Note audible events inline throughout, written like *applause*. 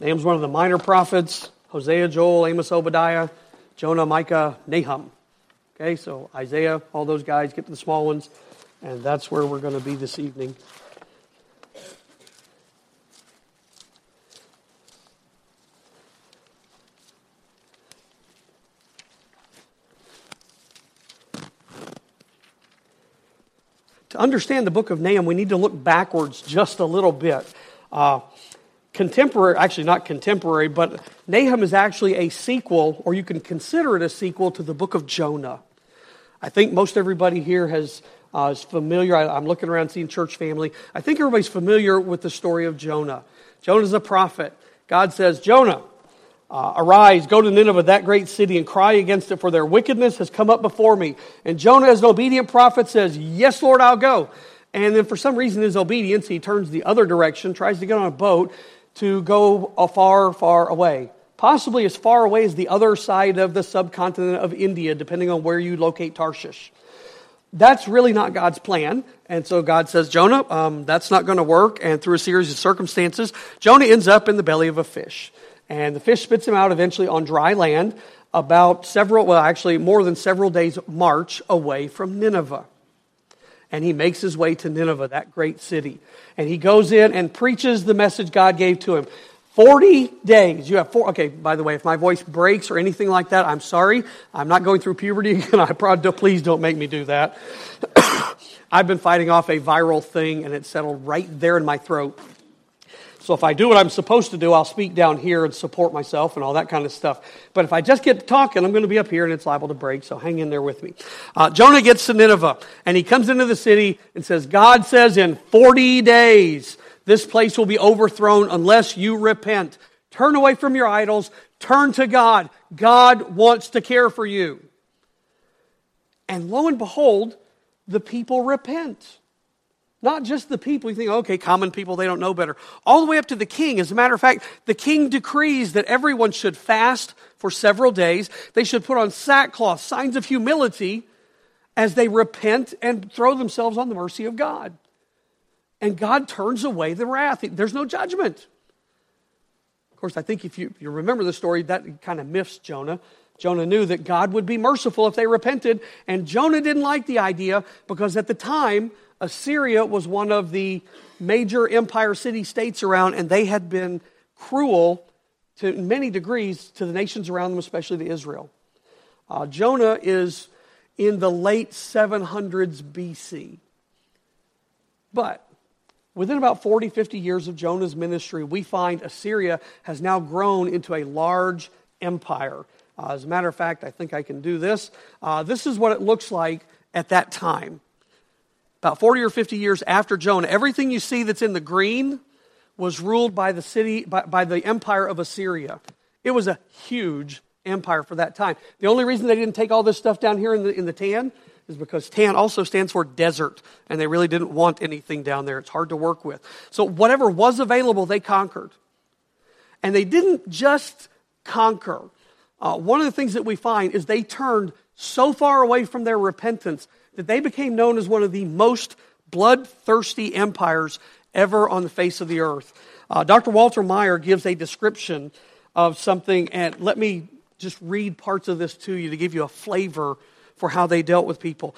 Nahum's one of the minor prophets Hosea, Joel, Amos, Obadiah, Jonah, Micah, Nahum. Okay, so Isaiah, all those guys, get to the small ones, and that's where we're going to be this evening. To understand the book of Nahum, we need to look backwards just a little bit. Uh, contemporary, actually not contemporary, but Nahum is actually a sequel, or you can consider it a sequel to the book of Jonah. I think most everybody here has uh, is familiar. I, am looking around seeing church family. I think everybody's familiar with the story of Jonah. Jonah's a prophet. God says, Jonah, uh, arise, go to Nineveh, that great city, and cry against it, for their wickedness has come up before me. And Jonah, as an obedient prophet, says, Yes, Lord, I'll go. And then for some reason, his obedience, he turns the other direction, tries to get on a boat, to go far, far away. Possibly as far away as the other side of the subcontinent of India, depending on where you locate Tarshish. That's really not God's plan. And so God says, Jonah, um, that's not going to work. And through a series of circumstances, Jonah ends up in the belly of a fish. And the fish spits him out eventually on dry land, about several, well, actually more than several days' march away from Nineveh and he makes his way to Nineveh, that great city. And he goes in and preaches the message God gave to him. 40 days. You have four. Okay, by the way, if my voice breaks or anything like that, I'm sorry. I'm not going through puberty *laughs* again. I probably, please don't make me do that. *coughs* I've been fighting off a viral thing and it settled right there in my throat. So if I do what I'm supposed to do, I'll speak down here and support myself and all that kind of stuff. But if I just get talking, I'm going to be up here and it's liable to break. So hang in there with me. Uh, Jonah gets to Nineveh and he comes into the city and says, God says in 40 days, this place will be overthrown unless you repent. Turn away from your idols. Turn to God. God wants to care for you. And lo and behold, the people repent. Not just the people. You think, okay, common people, they don't know better. All the way up to the king. As a matter of fact, the king decrees that everyone should fast for several days. They should put on sackcloth, signs of humility, as they repent and throw themselves on the mercy of God. And God turns away the wrath. There's no judgment. Of course, I think if you, you remember the story, that kind of miffs Jonah. Jonah knew that God would be merciful if they repented, and Jonah didn't like the idea because at the time, Assyria was one of the major empire city states around, and they had been cruel to many degrees to the nations around them, especially to Israel. Uh, Jonah is in the late 700s BC. But within about 40, 50 years of Jonah's ministry, we find Assyria has now grown into a large empire. Uh, as a matter of fact, I think I can do this. Uh, this is what it looks like at that time about 40 or 50 years after Jonah, everything you see that's in the green was ruled by the city, by, by, the empire of Assyria. It was a huge empire for that time. The only reason they didn't take all this stuff down here in the, in the tan is because tan also stands for desert, and they really didn't want anything down there. It's hard to work with. So whatever was available, they conquered. And they didn't just conquer. Uh, one of the things that we find is they turned so far away from their repentance that they became known as one of the most bloodthirsty empires ever on the face of the earth. Uh, Dr. Walter Maier gives a description of something, and let me just read parts of this to you to give you a flavor for how they dealt with people.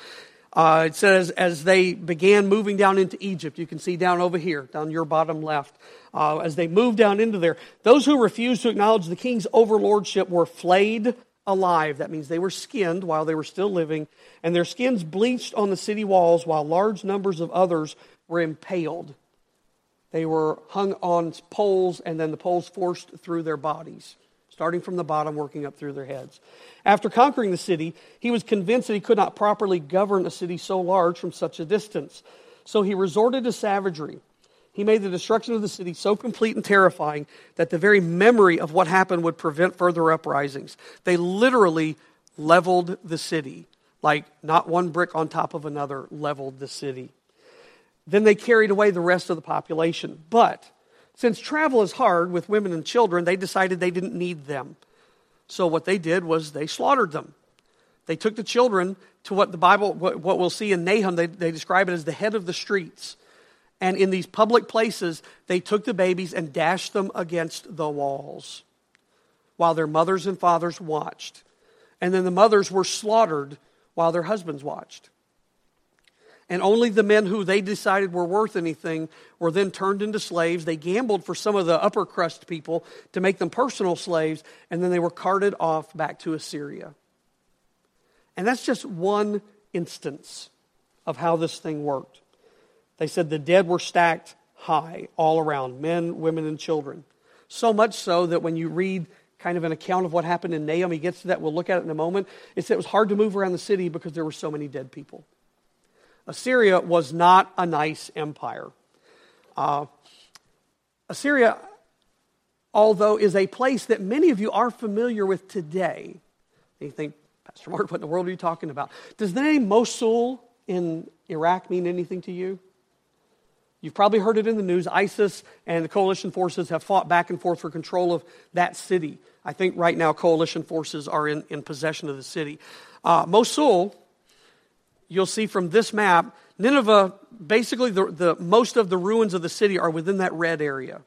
Uh, it says, as they began moving down into Egypt, you can see down over here, down your bottom left, uh, as they moved down into there, those who refused to acknowledge the king's overlordship were flayed alive. That means they were skinned while they were still living, and their skins bleached on the city walls while large numbers of others were impaled. They were hung on poles, and then the poles forced through their bodies, starting from the bottom, working up through their heads. After conquering the city, he was convinced that he could not properly govern a city so large from such a distance. So he resorted to savagery. He made the destruction of the city so complete and terrifying that the very memory of what happened would prevent further uprisings. They literally leveled the city, like not one brick on top of another leveled the city. Then they carried away the rest of the population. But since travel is hard with women and children, they decided they didn't need them. So what they did was they slaughtered them. They took the children to what the Bible, what, we'll see in Nahum, they, they describe it as the head of the streets And in these public places, they took the babies and dashed them against the walls while their mothers and fathers watched. And then the mothers were slaughtered while their husbands watched. And only the men who they decided were worth anything were then turned into slaves. They gambled for some of the upper crust people to make them personal slaves, and then they were carted off back to Assyria. And that's just one instance of how this thing worked. They said the dead were stacked high all around men, women, and children. So much so that when you read kind of an account of what happened in he gets to that, we'll look at it in a moment. It said it was hard to move around the city because there were so many dead people. Assyria was not a nice empire. Uh, Assyria, although, is a place that many of you are familiar with today. You think, Pastor Mark, what in the world are you talking about? Does the name Mosul in Iraq mean anything to you? You've probably heard it in the news. ISIS and the coalition forces have fought back and forth for control of that city. I think right now coalition forces are in, in possession of the city. Uh, Mosul you'll see from this map, Nineveh, basically, the, the, most of the ruins of the city are within that red area.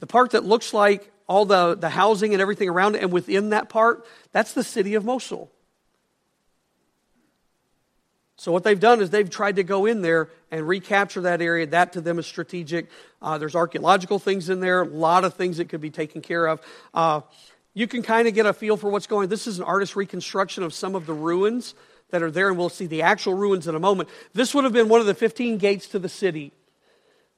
The part that looks like all the, the housing and everything around it, and within that part, that's the city of Mosul. So, what they've done is they've tried to go in there and recapture that area. That to them is strategic. Uh, there's archaeological things in there, a lot of things that could be taken care of. Uh, you can kind of get a feel for what's going on. This is an artist reconstruction of some of the ruins that are there, and we'll see the actual ruins in a moment. This would have been one of the 15 gates to the city.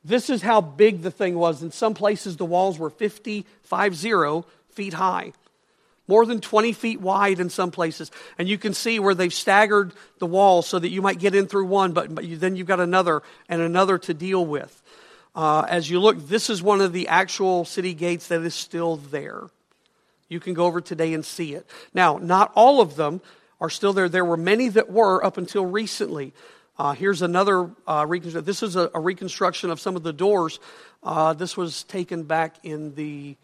This is how big the thing was. In some places, the walls were 50, 50 feet high, more than 20 feet wide in some places. And you can see where they've staggered the walls so that you might get in through one, but, but you, then you've got another and another to deal with. Uh, as you look, this is one of the actual city gates that is still there. You can go over today and see it. Now, not all of them are still there. There were many that were up until recently. Uh, here's another uh, reconstruction. This is a, a, reconstruction of some of the doors. Uh, this was taken back in the,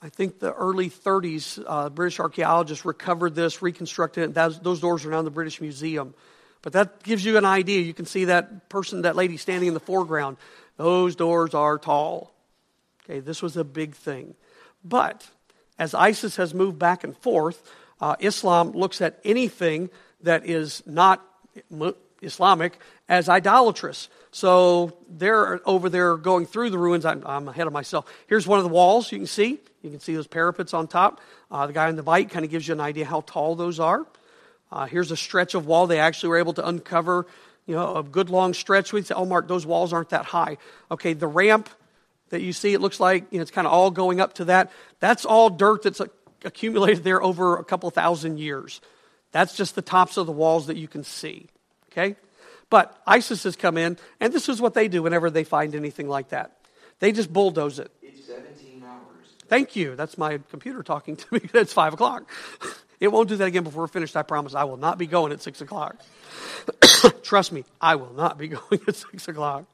I think, the early 30s. Uh, British archaeologists recovered this, reconstructed it. Those doors are now in the British Museum. But that gives you an idea. You can see that person, that lady standing in the foreground. Those doors are tall. Okay, this was a big thing. But as ISIS has moved back and forth, uh, Islam looks at anything that is not Islamic as idolatrous. So they're over there going through the ruins. I'm, I'm, ahead of myself. Here's one of the walls you can see. You can see those parapets on top. Uh, the guy on the bike kind of gives you an idea how tall those are. Uh, here's a stretch of wall they actually were able to uncover, you know, a good long stretch. We'd say, oh, Mark, those walls aren't that high. Okay, the ramp that you see, it looks like you know, it's kind of all going up to that. That's all dirt that's accumulated there over a couple thousand years. That's just the tops of the walls that you can see. Okay? But ISIS has come in, and this is what they do whenever they find anything like that. They just bulldoze it. It's 17 hours. Thank you. That's my computer talking to me. *laughs* it's 5 o'clock. *laughs* It won't do that again before we're finished, I promise. I will not be going at 6 o'clock. *coughs* Trust me, I will not be *laughs* going at 6 o'clock.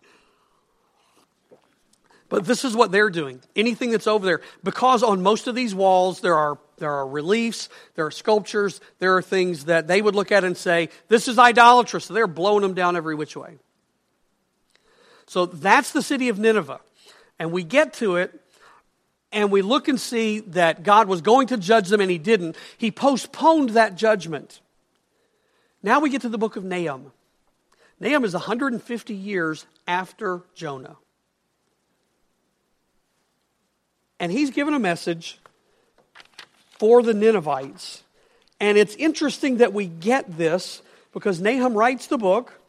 But this is what they're doing. Anything that's over there, because on most of these walls there are there are reliefs, there are sculptures, there are things that they would look at and say, "This is idolatrous." So they're blowing them down every which way. So that's the city of Nineveh, and we get to it, and we look and see that God was going to judge them, and He didn't. He postponed that judgment. Now we get to the book of Nahum. Nahum is 150 years after Jonah. and he's given a message for the Ninevites. And it's interesting that we get this because Nahum writes the book,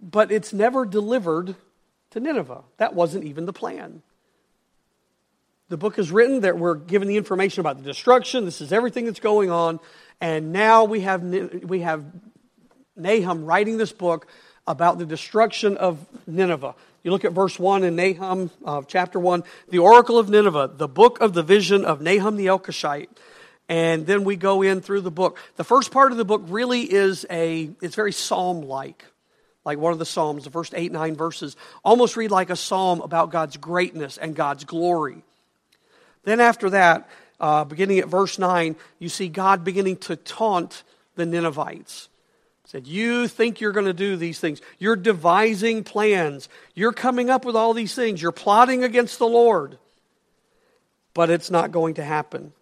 but it's never delivered to Nineveh. That wasn't even the plan. The book is written that we're given the information about the destruction. This is everything that's going on. And now we have, we have Nahum writing this book about the destruction of Nineveh. You look at verse 1 in Nahum uh, chapter 1, the oracle of Nineveh, the book of the vision of Nahum the Elkoshite. And then we go in through the book. The first part of the book really is a, it's very psalm like. Like one of the Psalms, the first eight, nine verses, almost read like a psalm about God's greatness and God's glory. Then after that, uh, beginning at verse 9, you see God beginning to taunt the Ninevites. Said, You think you're going to do these things. You're devising plans. You're coming up with all these things. You're plotting against the Lord. But it's not going to happen.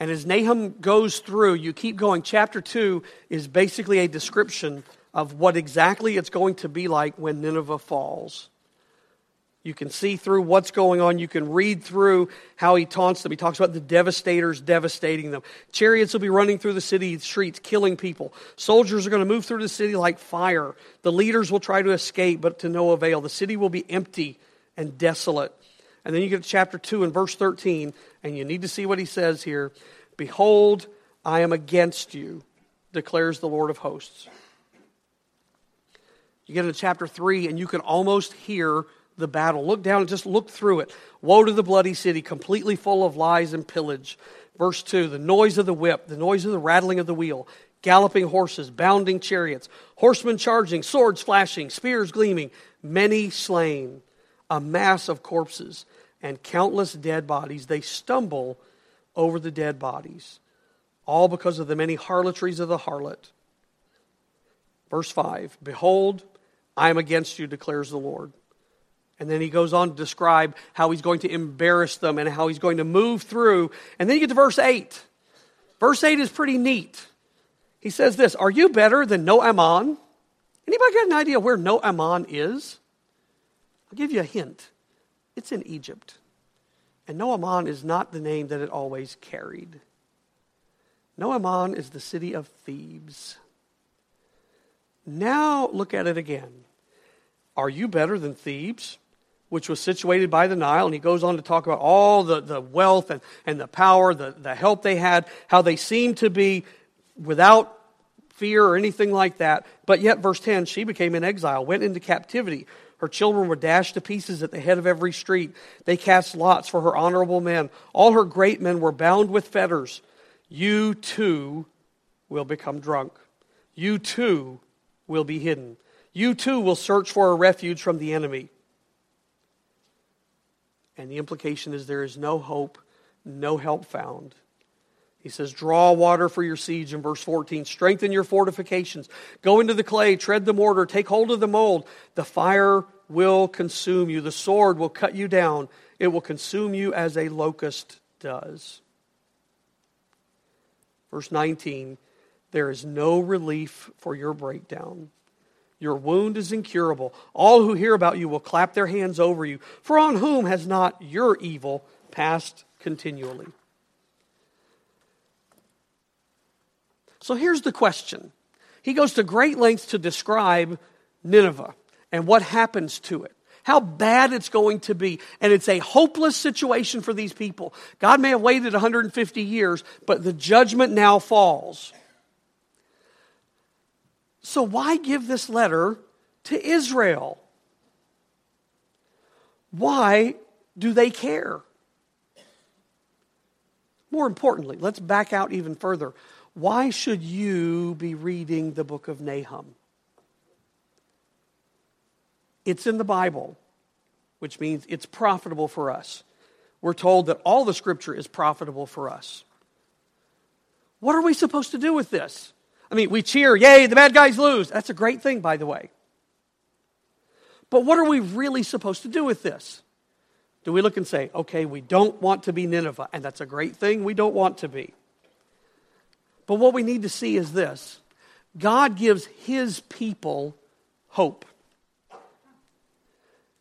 And as Nahum goes through, you keep going. Chapter 2 is basically a description of what exactly it's going to be like when Nineveh falls. You can see through what's going on. You can read through how he taunts them. He talks about the devastators devastating them. Chariots will be running through the city streets, killing people. Soldiers are going to move through the city like fire. The leaders will try to escape, but to no avail. The city will be empty and desolate. And then you get to chapter 2 and verse 13, and you need to see what he says here. Behold, I am against you, declares the Lord of hosts. You get into chapter 3, and you can almost hear the battle. Look down just look through it. Woe to the bloody city, completely full of lies and pillage. Verse 2 the noise of the whip, the noise of the rattling of the wheel, galloping horses, bounding chariots, horsemen charging, swords flashing, spears gleaming, many slain, a mass of corpses, and countless dead bodies. They stumble over the dead bodies, all because of the many harlotries of the harlot. Verse 5 Behold, I am against you, declares the Lord and then he goes on to describe how he's going to embarrass them and how he's going to move through. And then you get to verse 8. Verse 8 is pretty neat. He says this Are you better than No Ammon? Anybody got an idea where No Ammon is? I'll give you a hint. It's in Egypt. And No Ammon is not the name that it always carried. No Ammon is the city of Thebes. Now look at it again. Are you better than Thebes? Which was situated by the Nile. And he goes on to talk about all the, the wealth and, and the power, the, the help they had, how they seemed to be without fear or anything like that. But yet, verse 10 she became an exile, went into captivity. Her children were dashed to pieces at the head of every street. They cast lots for her honorable men. All her great men were bound with fetters. You too will become drunk. You too will be hidden. You too will search for a refuge from the enemy. And the implication is there is no hope, no help found. He says, Draw water for your siege in verse 14. Strengthen your fortifications. Go into the clay, tread the mortar, take hold of the mold. The fire will consume you. The sword will cut you down. It will consume you as a locust does. Verse 19 There is no relief for your breakdown. Your wound is incurable. All who hear about you will clap their hands over you. For on whom has not your evil passed continually? So here's the question. He goes to great lengths to describe Nineveh and what happens to it, how bad it's going to be. And it's a hopeless situation for these people. God may have waited 150 years, but the judgment now falls. So, why give this letter to Israel? Why do they care? More importantly, let's back out even further. Why should you be reading the book of Nahum? It's in the Bible, which means it's profitable for us. We're told that all the scripture is profitable for us. What are we supposed to do with this? I mean, we cheer, yay, the bad guys lose. That's a great thing, by the way. But what are we really supposed to do with this? Do we look and say, okay, we don't want to be Nineveh, and that's a great thing, we don't want to be. But what we need to see is this God gives his people hope.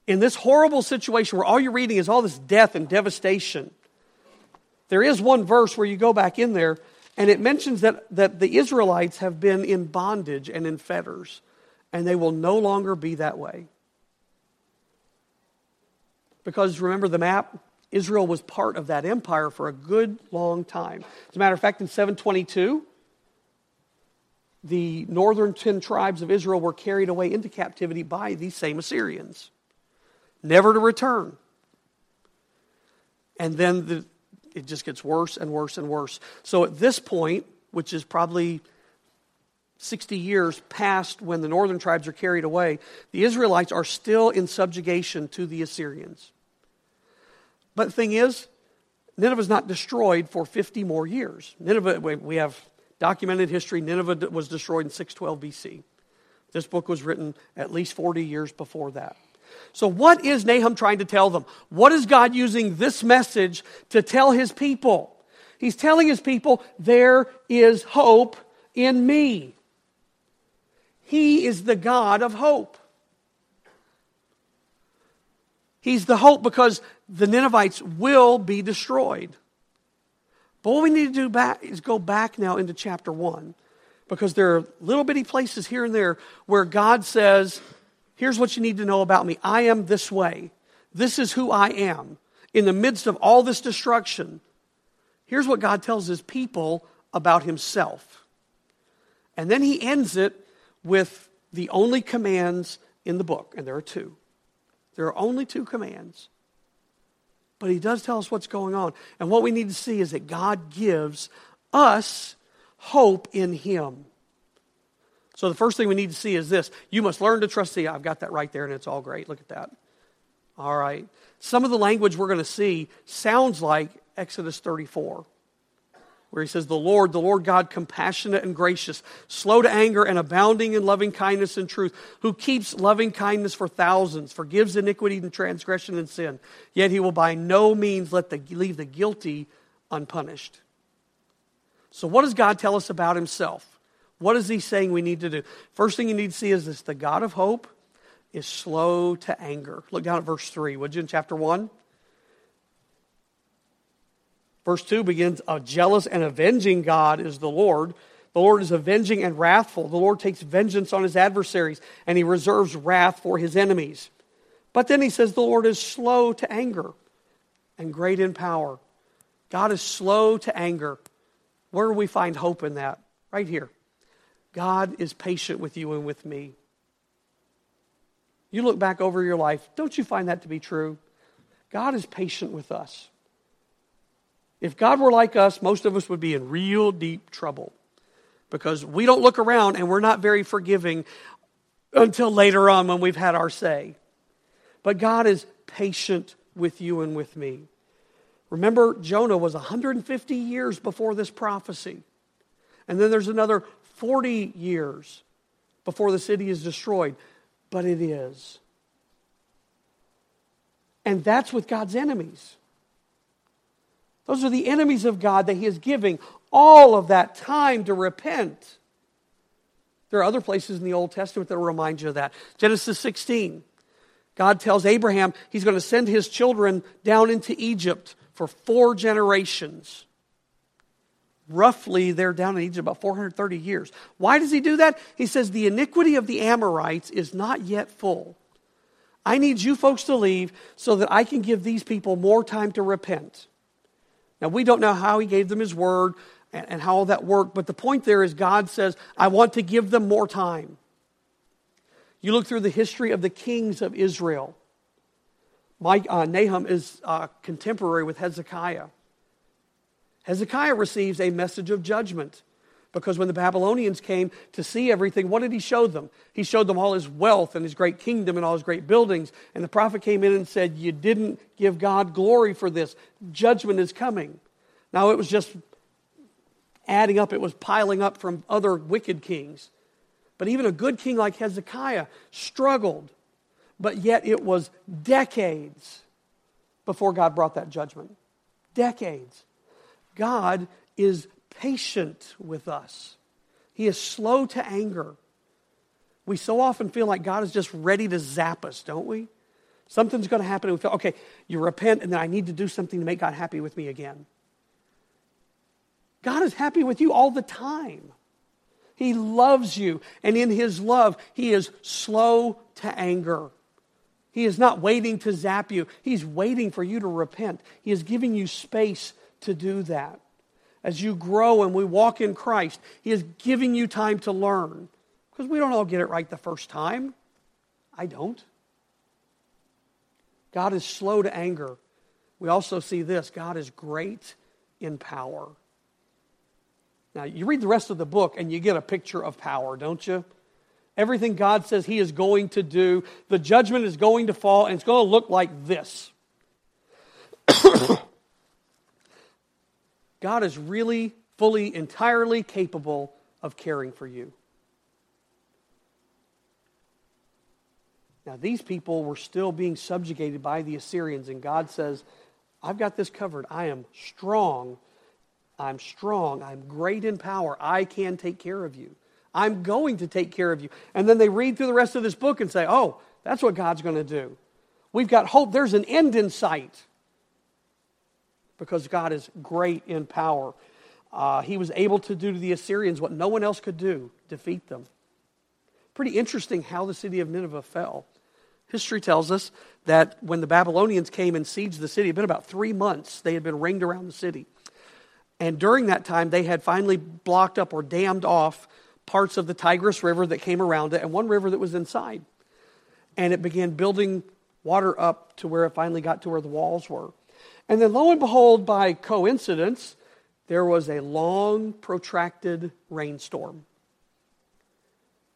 In this horrible situation where all you're reading is all this death and devastation, there is one verse where you go back in there and it mentions that, that the Israelites have been in bondage and in fetters, and they will no longer be that way. Because remember the map? Israel was part of that empire for a good long time. As a matter of fact, in 722, the northern 10 tribes of Israel were carried away into captivity by these same Assyrians, never to return. And then the, it just gets worse and worse and worse. So at this point, which is probably 60 years past when the northern tribes are carried away, the Israelites are still in subjugation to the Assyrians. But the thing is, Nineveh's not destroyed for 50 more years. Nineveh, we have documented history, Nineveh was destroyed in 612 BC. This book was written at least 40 years before that. So, what is Nahum trying to tell them? What is God using this message to tell his people? He's telling his people, there is hope in me. He is the God of hope. He's the hope because the Ninevites will be destroyed. But what we need to do back is go back now into chapter 1 because there are little bitty places here and there where God says, Here's what you need to know about me I am this way. This is who I am. In the midst of all this destruction, here's what God tells his people about himself. And then he ends it with the only commands in the book, and there are two. There are only two commands. But he does tell us what's going on. And what we need to see is that God gives us hope in him. So the first thing we need to see is this you must learn to trust the. I've got that right there, and it's all great. Look at that. All right. Some of the language we're going to see sounds like Exodus 34 where he says, The Lord, the Lord God, compassionate and gracious, slow to anger and abounding in loving kindness and truth, who keeps loving kindness for thousands, forgives iniquity and transgression and sin, yet he will by no means let the, leave the guilty unpunished. So, what does God tell us about himself? What is he saying we need to do? First thing you need to see is this the God of hope is slow to anger. Look down at verse 3, would you, in chapter 1? Verse 2 begins A jealous and avenging God is the Lord. The Lord is avenging and wrathful. The Lord takes vengeance on his adversaries, and he reserves wrath for his enemies. But then he says the Lord is slow to anger and great in power. God is slow to anger. Where do we find hope in that? Right here. God is patient with you and with me. You look back over your life, don't you find that to be true? God is patient with us. If God were like us, most of us would be in real deep trouble because we don't look around and we're not very forgiving until later on when we've had our say. But God is patient with you and with me. Remember, Jonah was 150 years before this prophecy. And then there's another 40 years before the city is destroyed. But it is. And that's with God's enemies. Those are the enemies of God that He is giving all of that time to repent. There are other places in the Old Testament that remind you of that. Genesis 16. God tells Abraham he's going to send his children down into Egypt for four generations. Roughly, they're down in Egypt about 430 years. Why does he do that? He says, The iniquity of the Amorites is not yet full. I need you folks to leave so that I can give these people more time to repent. Now, we don't know how he gave them his word and, and how all that worked, but the point there is God says, I want to give them more time. You look through the history of the kings of Israel. Uh, Nahum is uh, contemporary with Hezekiah. Hezekiah receives a message of judgment. Because when the Babylonians came to see everything, what did he show them? He showed them all his wealth and his great kingdom and all his great buildings. And the prophet came in and said, You didn't give God glory for this. Judgment is coming. Now, it was just adding up, it was piling up from other wicked kings. But even a good king like Hezekiah struggled. But yet it was decades before God brought that judgment. Decades. God is patient with us. He is slow to anger. We so often feel like God is just ready to zap us, don't we? Something's going to happen and we feel, okay, you repent and then I need to do something to make God happy with me again. God is happy with you all the time. He loves you, and in His love, He is slow to anger. He is not waiting to zap you, He's waiting for you to repent. He is giving you space to do that as you grow and we walk in Christ, He is giving you time to learn. Because we don't all get it right the first time. I don't. God is slow to anger. We also see this God is great in power. Now, you read the rest of the book and you get a picture of power, don't you? Everything God says He is going to do, the judgment is going to fall, and it's going to look like this. *coughs* God is really, fully, entirely capable of caring for you. Now, these people were still being subjugated by the Assyrians, and God says, I've got this covered. I am strong. I'm strong. I'm great in power. I can take care of you. I'm going to take care of you. And then they read through the rest of this book and say, oh, that's what God's going to do. We've got hope. There's an end in sight because God is great in power. Uh, he was able to do to the Assyrians what no one else could do defeat them. Pretty interesting how the city of Nineveh fell. History tells us that when the Babylonians came and sieged the city, it had been about three months they had been ringed around the city. And during that time, they had finally blocked up or dammed off parts of the Tigris River that came around it and one river that was inside. And it began building water up to where it finally got to where the walls were. And then, lo and behold, by coincidence, there was a long, protracted rainstorm.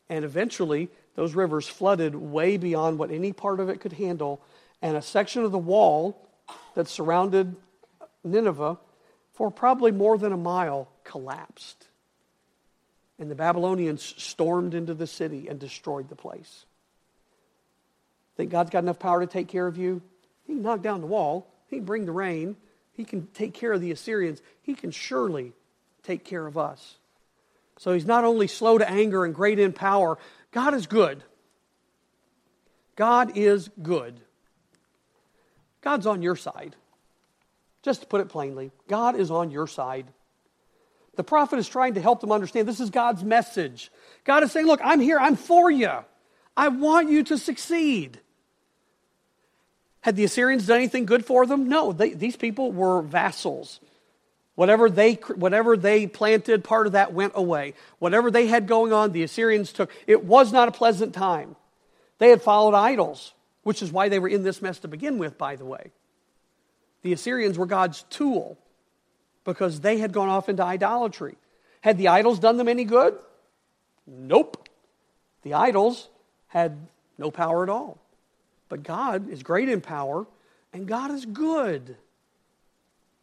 And eventually, those rivers flooded way beyond what any part of it could handle, and a section of the wall that surrounded Nineveh for probably more than a mile collapsed. And the Babylonians stormed into the city and destroyed the place. Think God's got enough power to take care of you? He knocked down the wall, He can bring the rain, He can take care of the Assyrians. He can surely take care of us. So He's not only slow to anger and great in power, God is good. God is good. God's on your side. Just to put it plainly, God is on your side. The prophet is trying to help them understand this is God's message. God is saying, Look, I'm here, I'm for you. I want you to succeed. Had the Assyrians done anything good for them? No, they, these people were vassals. Whatever they, whatever they planted, part of that went away. Whatever they had going on, the Assyrians took. It was not a pleasant time. They had followed idols, which is why they were in this mess to begin with, by the way. The Assyrians were God's tool because they had gone off into idolatry. Had the idols done them any good? Nope. The idols had no power at all. But God is great in power, and God is good.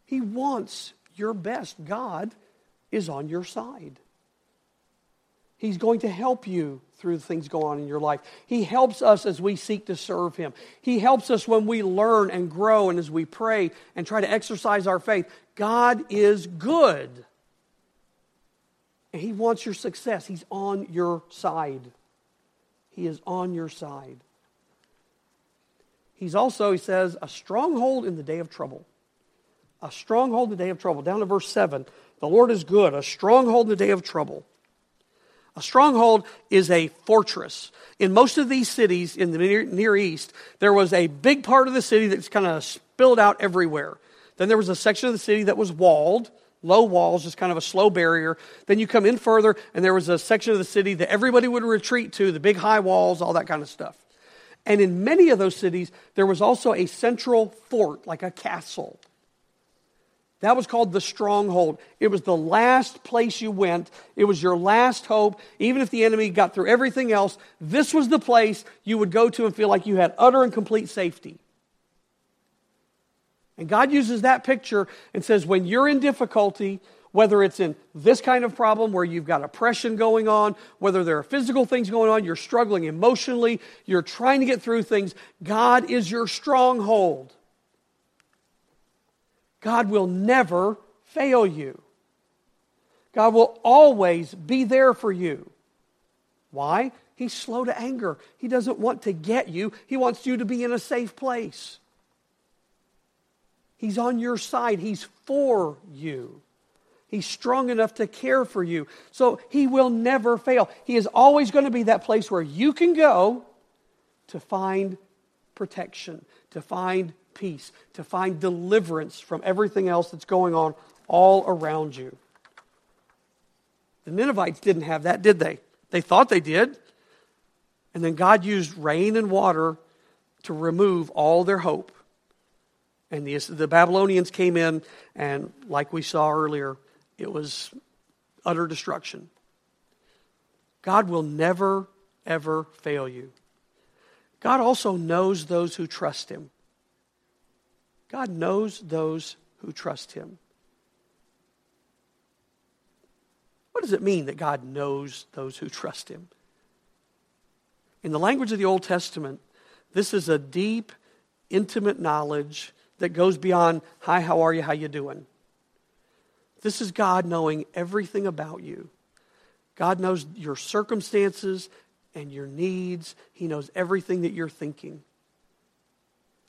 He wants your best. God is on your side. He's going to help you through the things go on in your life. He helps us as we seek to serve Him. He helps us when we learn and grow and as we pray and try to exercise our faith. God is good. And He wants your success. He's on your side. He is on your side. He's also, he says, a stronghold in the day of trouble. A stronghold in the day of trouble. Down to verse 7. The Lord is good, a stronghold in the day of trouble. A stronghold is a fortress. In most of these cities in the Near, East, there was a big part of the city that's kind of spilled out everywhere. Then there was a section of the city that was walled, low walls, just kind of a slow barrier. Then you come in further, and there was a section of the city that everybody would retreat to, the big high walls, all that kind of stuff. And in many of those cities, there was also a central fort, like a castle. That was called the stronghold. It was the last place you went. It was your last hope. Even if the enemy got through everything else, this was the place you would go to and feel like you had utter and complete safety. And God uses that picture and says, when you're in difficulty, whether it's in this kind of problem where you've got oppression going on, whether there are physical things going on, you're struggling emotionally, you're trying to get through things, God is your stronghold. God will never fail you. God will always be there for you. Why? He's slow to anger. He doesn't want to get you, He wants you to be in a safe place. He's on your side, He's for you. He's strong enough to care for you. So he will never fail. He is always going to be that place where you can go to find protection, to find peace, to find deliverance from everything else that's going on all around you. The Ninevites didn't have that, did they? They thought they did. And then God used rain and water to remove all their hope. And the, the Babylonians came in, and like we saw earlier, it was utter destruction. God will never, ever fail you. God also knows those who trust Him. God knows those who trust Him. What does it mean that God knows those who trust him? In the language of the Old Testament, this is a deep, intimate knowledge that goes beyond, hi, how are you, how you doing? This is God knowing everything about you. God knows your circumstances and your needs. He knows everything that you're thinking.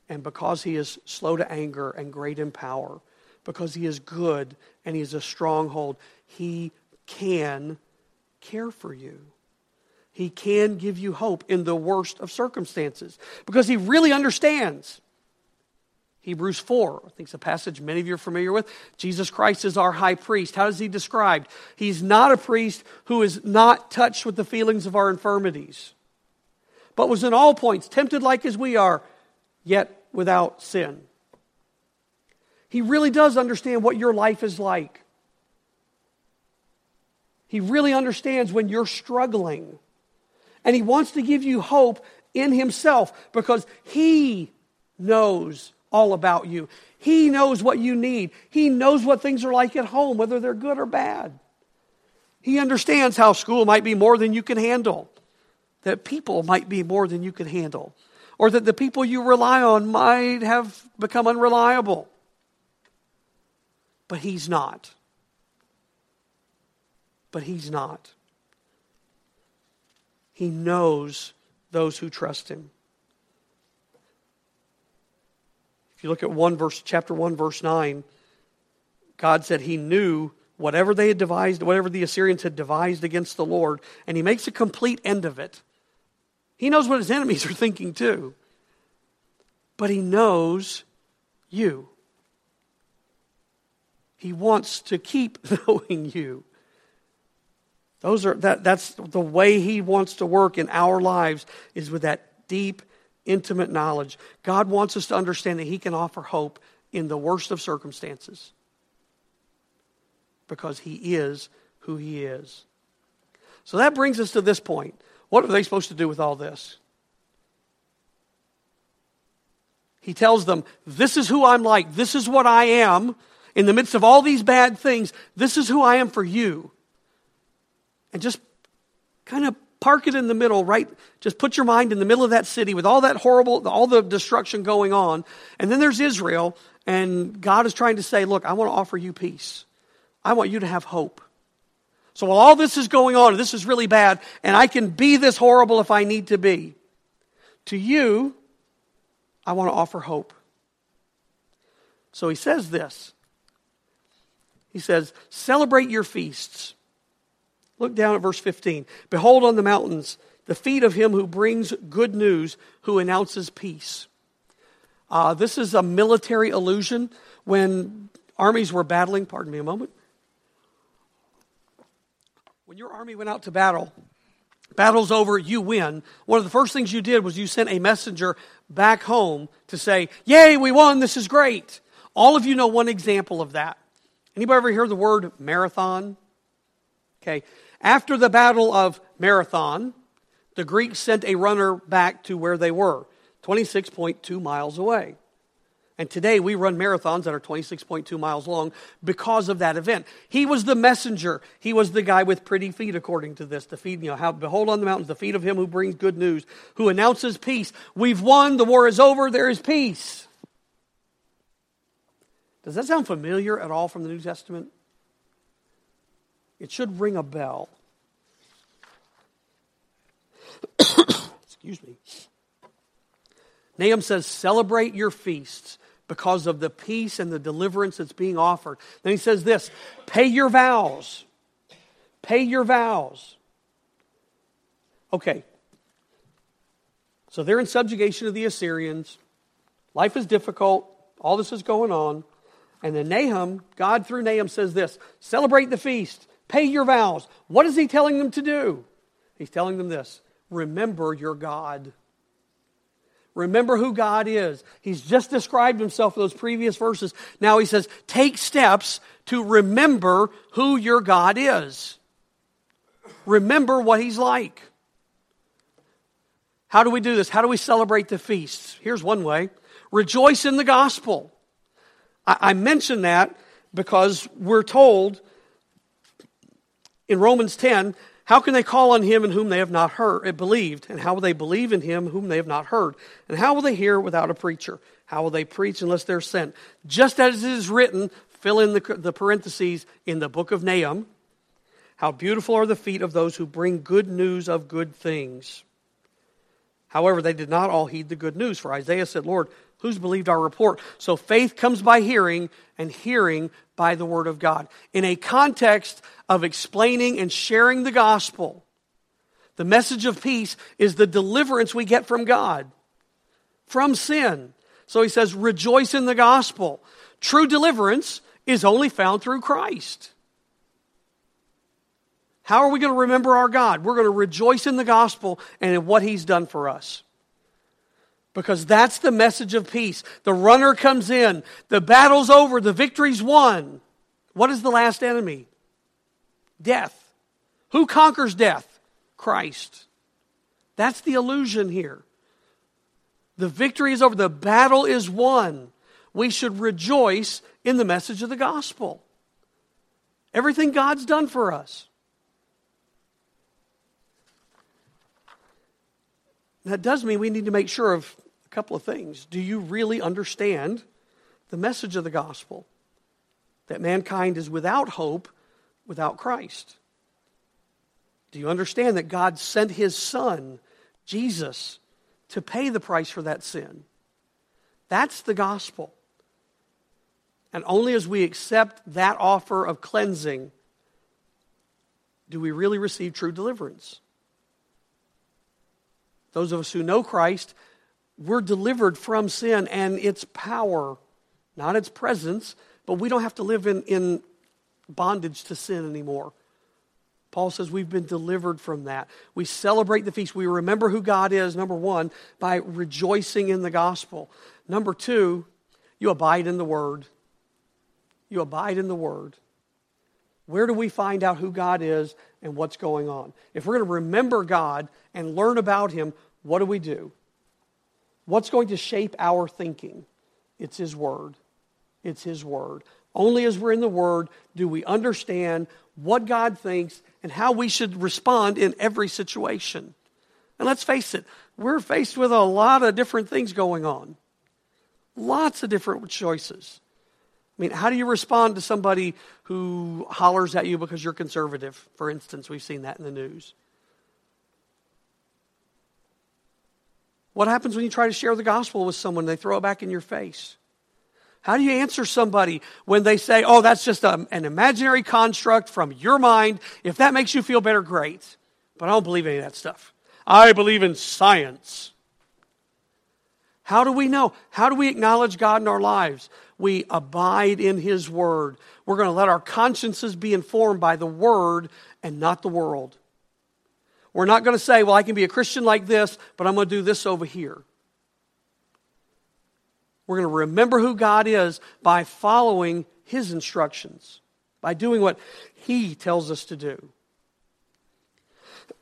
And because He is slow to anger and great in power, because He is good and He is a stronghold, He can care for you. He can give you hope in the worst of circumstances because He really understands. Hebrews 4, I think it's a passage many of you are familiar with. Jesus Christ is our high priest. How is he described? He's not a priest who is not touched with the feelings of our infirmities, but was in all points tempted like as we are, yet without sin. He really does understand what your life is like. He really understands when you're struggling. And he wants to give you hope in himself because he knows all about you. He knows what you need. He knows what things are like at home, whether they're good or bad. He understands how school might be more than you can handle, that people might be more than you can handle, or that the people you rely on might have become unreliable. But He's not. But He's not. He knows those who trust Him. You look at 1 verse chapter 1 verse 9, God said he knew whatever they had devised, whatever the Assyrians had devised against the Lord, and he makes a complete end of it. He knows what his enemies are thinking too. But he knows you. He wants to keep *laughs* knowing you. Those are that that's the way he wants to work in our lives is with that deep intimate knowledge. God wants us to understand that He can offer hope in the worst of circumstances because He is who He is. So that brings us to this point. What are they supposed to do with all this? He tells them, This is who I'm like. This is what I am. In the midst of all these bad things, this is who I am for you. And just kind of Park it in the middle, right? Just put your mind in the middle of that city with all that horrible, all the destruction going on. And then there's Israel, and God is trying to say, Look, I want to offer you peace. I want you to have hope. So while all this is going on, this is really bad, and I can be this horrible if I need to be, to you, I want to offer hope. So he says this. He says, Celebrate your feasts Look down at verse 15. Behold on the mountains the feet of him who brings good news, who announces peace. Uh, this is a military illusion when armies were battling. Pardon me a moment. When your army went out to battle, battle's over, you win. One of the first things you did was you sent a messenger back home to say, Yay, we won, this is great. All of you know one example of that. Anybody ever hear the word marathon? Okay. After the Battle of Marathon, the Greeks sent a runner back to where they were, 26.2 miles away. And today we run marathons that are 26.2 miles long because of that event. He was the messenger. He was the guy with pretty feet, according to this. The feet, you know, how, behold on the mountains the feet of him who brings good news, who announces peace. We've won. The war is over. There is peace. Does that sound familiar at all from the New Testament? It should ring a bell. *coughs* Excuse me. Nahum says, Celebrate your feasts because of the peace and the deliverance that's being offered. Then he says this Pay your vows. Pay your vows. Okay. So they're in subjugation of the Assyrians. Life is difficult. All this is going on. And then Nahum, God through Nahum says this Celebrate the feast. Pay your vows. What is he telling them to do? He's telling them this remember your God. Remember who God is. He's just described himself in those previous verses. Now he says, take steps to remember who your God is. Remember what he's like. How do we do this? How do we celebrate the feasts? Here's one way rejoice in the gospel. I, I mention that because we're told In Romans 10, how can they call on him in whom they have not heard, eh, believed? And how will they believe in him whom they have not heard? And how will they hear without a preacher? How will they preach unless they're sent? Just as it is written, fill in the, the parentheses in the book of Nahum. How beautiful are the feet of those who bring good news of good things. However, they did not all heed the good news, for Isaiah said, Lord, who's believed our report? So faith comes by hearing, and hearing by the word of God. In a context of explaining and sharing the gospel, the message of peace is the deliverance we get from God, from sin. So he says, rejoice in the gospel. True deliverance is only found through Christ. How are we going to remember our God? We're going to rejoice in the gospel and in what he's done for us. Because that's the message of peace. The runner comes in, the battle's over, the victory's won. What is the last enemy? Death. Who conquers death? Christ. That's the illusion here. The victory is over, the battle is won. We should rejoice in the message of the gospel. Everything God's done for us. That does mean we need to make sure of couple of things. Do you really understand the message of the gospel? That mankind is without hope without Christ. Do you understand that God sent his son, Jesus, to pay the price for that sin? That's the gospel. And only as we accept that offer of cleansing do we really receive true deliverance. Those of us who know Christ, we're delivered from sin and its power, not its presence, but we don't have to live in, in bondage to sin anymore. Paul says we've been delivered from that. We celebrate the feast. We remember who God is, number one, by rejoicing in the gospel. Number two, you abide in the word. You abide in the word. Where do we find out who God is and what's going on? If we're going to remember God and learn about Him, what do we do? What's going to shape our thinking? It's His Word. It's His Word. Only as we're in the Word do we understand what God thinks and how we should respond in every situation. And let's face it, we're faced with a lot of different things going on. Lots of different choices. I mean, how do you respond to somebody who hollers at you because you're conservative? For instance, we've seen that in the news. What happens when you try to share the gospel with someone? They throw it back in your face. How do you answer somebody when they say, oh, that's just a, an imaginary construct from your mind? If that makes you feel better, great. But I don't believe any of that stuff. I believe in science. How do we know? How do we acknowledge God in our lives? We abide in His Word. We're going to let our consciences be informed by the Word and not the world. We're not going to say, well, I can be a Christian like this, but I'm going to do this over here. We're going to remember who God is by following His instructions, by doing what He tells us to do.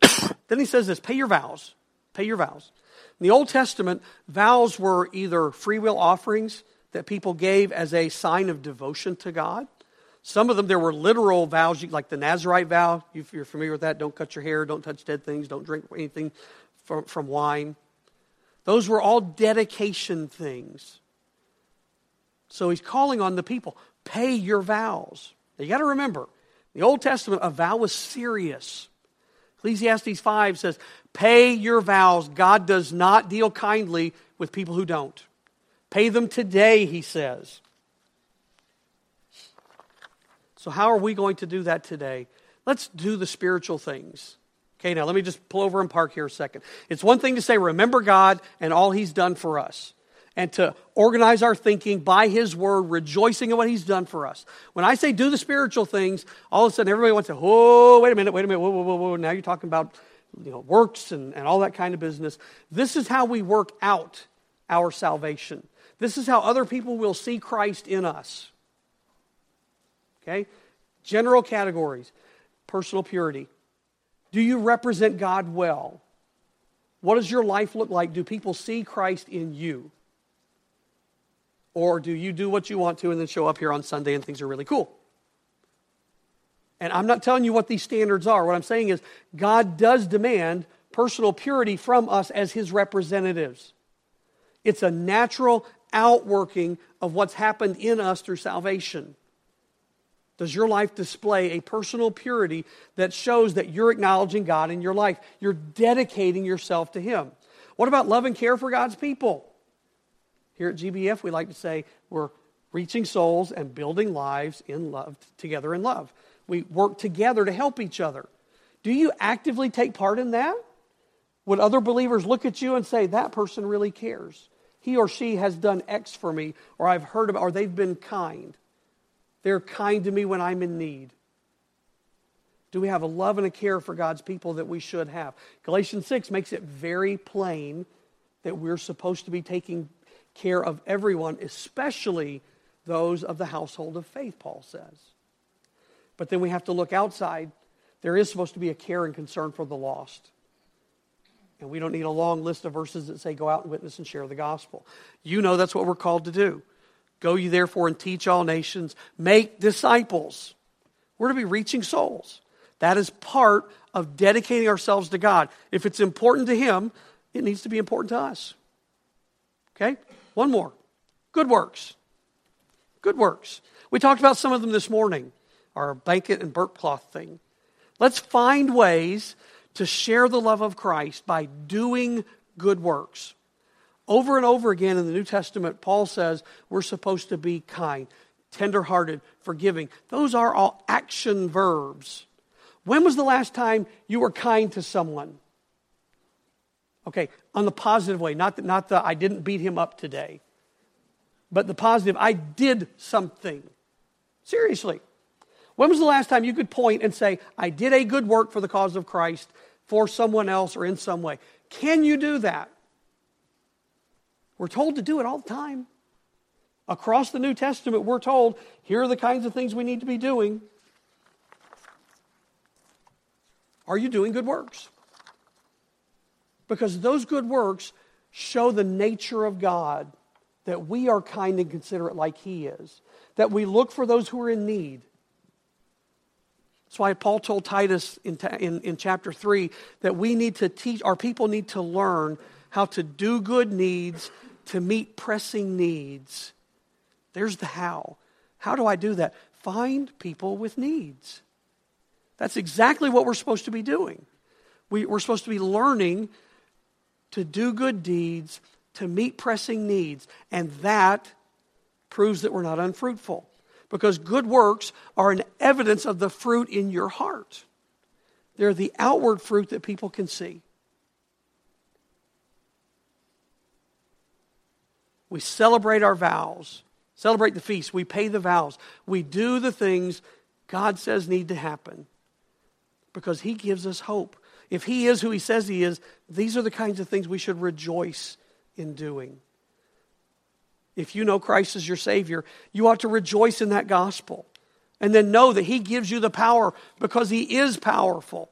*coughs* then He says this pay your vows. Pay your vows. In the Old Testament, vows were either free will offerings that people gave as a sign of devotion to God, some of them, there were literal vows, like the Nazarite vow. If you're familiar with that, don't cut your hair, don't touch dead things, don't drink anything from, from wine. Those were all dedication things. So he's calling on the people pay your vows. Now you got to remember, the Old Testament, a vow was serious. Ecclesiastes 5 says, Pay your vows. God does not deal kindly with people who don't. Pay them today, he says. So, how are we going to do that today? Let's do the spiritual things. Okay, now let me just pull over and park here a second. It's one thing to say, remember God and all He's done for us, and to organize our thinking by His Word, rejoicing in what He's done for us. When I say do the spiritual things, all of a sudden everybody wants to, oh, wait a minute, wait a minute, whoa, whoa, whoa, whoa. Now you're talking about you know, works and, and all that kind of business. This is how we work out our salvation. This is how other people will see Christ in us. Okay? General categories personal purity. Do you represent God well? What does your life look like? Do people see Christ in you? Or do you do what you want to and then show up here on Sunday and things are really cool? And I'm not telling you what these standards are. What I'm saying is, God does demand personal purity from us as His representatives. It's a natural outworking of what's happened in us through salvation. Does your life display a personal purity that shows that you're acknowledging God in your life? You're dedicating yourself to Him. What about love and care for God's people? Here at GBF, we like to say we're reaching souls and building lives in love together in love. We work together to help each other. Do you actively take part in that? Would other believers look at you and say, that person really cares? He or she has done X for me, or I've heard about, or they've been kind. They're kind to me when I'm in need. Do we have a love and a care for God's people that we should have? Galatians 6 makes it very plain that we're supposed to be taking care of everyone, especially those of the household of faith, Paul says. But then we have to look outside. There is supposed to be a care and concern for the lost. And we don't need a long list of verses that say, go out and witness and share the gospel. You know that's what we're called to do. Go ye therefore and teach all nations, make disciples. We're to be reaching souls. That is part of dedicating ourselves to God. If it's important to Him, it needs to be important to us. Okay? One more good works. Good works. We talked about some of them this morning our blanket and burp cloth thing. Let's find ways to share the love of Christ by doing good works. Over and over again in the New Testament, Paul says we're supposed to be kind, tenderhearted, forgiving. Those are all action verbs. When was the last time you were kind to someone? Okay, on the positive way, not the, not the I didn't beat him up today, but the positive, I did something. Seriously. When was the last time you could point and say, I did a good work for the cause of Christ for someone else or in some way? Can you do that? We're told to do it all the time. Across the New Testament, we're told here are the kinds of things we need to be doing. Are you doing good works? Because those good works show the nature of God, that we are kind and considerate like He is, that we look for those who are in need. That's why Paul told Titus in, in, in chapter 3 that we need to teach, our people need to learn how to do good needs to meet pressing needs. There's the how. How do I do that? Find people with needs. That's exactly what we're supposed to be doing. We, we're supposed to be learning to do good deeds to meet pressing needs, and that proves that we're not unfruitful. Because good works are an evidence of the fruit in your heart. They're the outward fruit that people can see. We celebrate our vows, celebrate the feast, we pay the vows, we do the things God says need to happen because He gives us hope. If He is who He says He is, these are the kinds of things we should rejoice in doing. If you know Christ as your Savior, you ought to rejoice in that gospel and then know that He gives you the power because He is powerful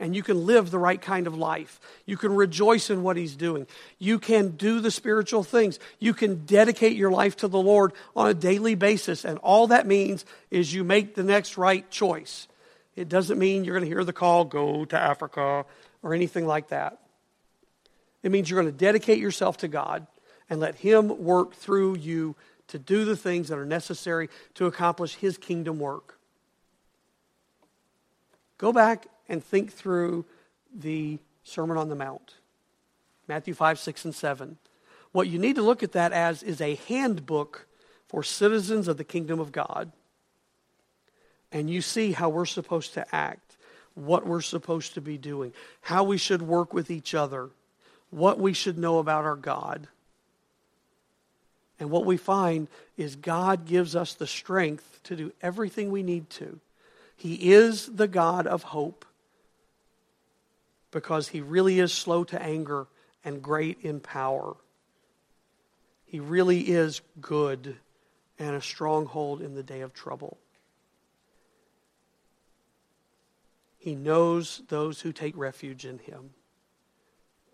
and you can live the right kind of life. You can rejoice in what He's doing. You can do the spiritual things. You can dedicate your life to the Lord on a daily basis. And all that means is you make the next right choice. It doesn't mean you're going to hear the call, go to Africa, or anything like that. It means you're going to dedicate yourself to God and let Him work through you to do the things that are necessary to accomplish His kingdom work. Go back and think through the Sermon on the Mount Matthew 5, 6, and 7. What you need to look at that as is a handbook for citizens of the kingdom of God. And you see how we're supposed to act, what we're supposed to be doing, how we should work with each other, what we should know about our God. And what we find is God gives us the strength to do everything we need to. He is the God of hope because he really is slow to anger and great in power. He really is good and a stronghold in the day of trouble. He knows those who take refuge in him.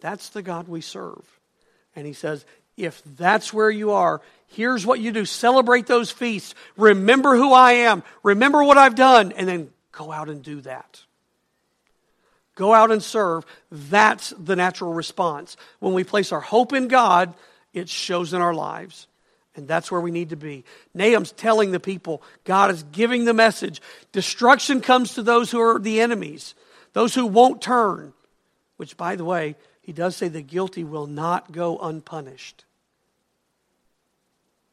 That's the God we serve. And he says, If that's where you are, here's what you do celebrate those feasts. Remember who I am. Remember what I've done. And then go out and do that. Go out and serve. That's the natural response. When we place our hope in God, it shows in our lives. And that's where we need to be. Nahum's telling the people, God is giving the message. Destruction comes to those who are the enemies, those who won't turn. Which, by the way, he does say the guilty will not go unpunished.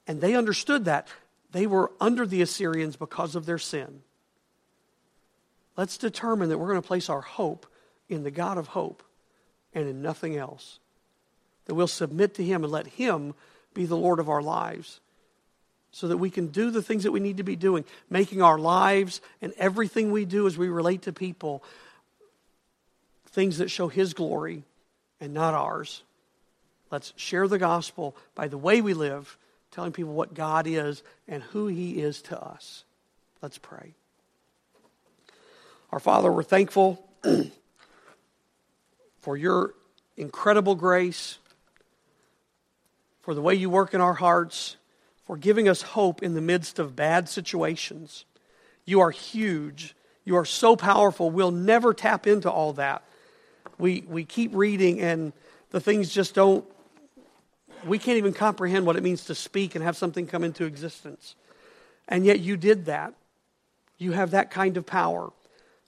And they understood that. They were under the Assyrians because of their sin. Let's determine that we're going to place our hope in the God of hope and in nothing else. That we'll submit to Him and let Him be the Lord of our lives so that we can do the things that we need to be doing, making our lives and everything we do as we relate to people things that show His glory and not ours. Let's share the gospel by the way we live, telling people what God is and who He is to us. Let's pray. Our Father, we're thankful *clears throat* for your incredible grace for the way you work in our hearts, for giving us hope in the midst of bad situations. You are huge. You are so powerful. We'll never tap into all that. We, we keep reading, and the things just don't, we can't even comprehend what it means to speak and have something come into existence. And yet you did that. You have that kind of power.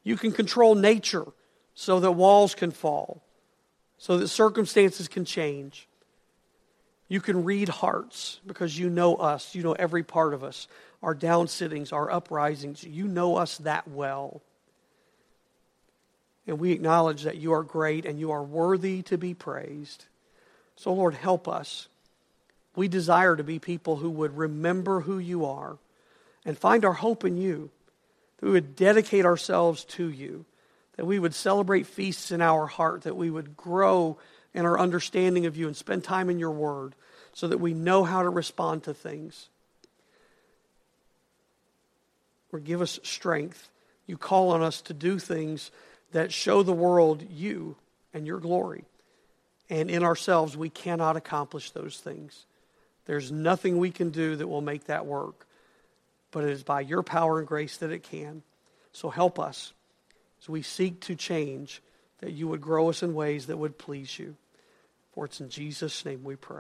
You can control nature so that walls can fall, so that circumstances can change. You can read hearts because you know us. You know every part of us, our down sittings, our uprisings. You know us that well. And we acknowledge that you are great and you are worthy to be praised. So, Lord, help us. We desire to be people who would remember who you are and find our hope in you, that we would dedicate ourselves to you, that we would celebrate feasts in our heart, that we would grow in our understanding of you and spend time in your word so that we know how to respond to things. Or give us strength. You call on us to do things that show the world you and your glory. And in ourselves, we cannot accomplish those things. There's nothing we can do that will make that work. But it is by your power and grace that it can. So help us we seek to change that you would grow us in ways that would please you. For it's in Jesus' name we pray.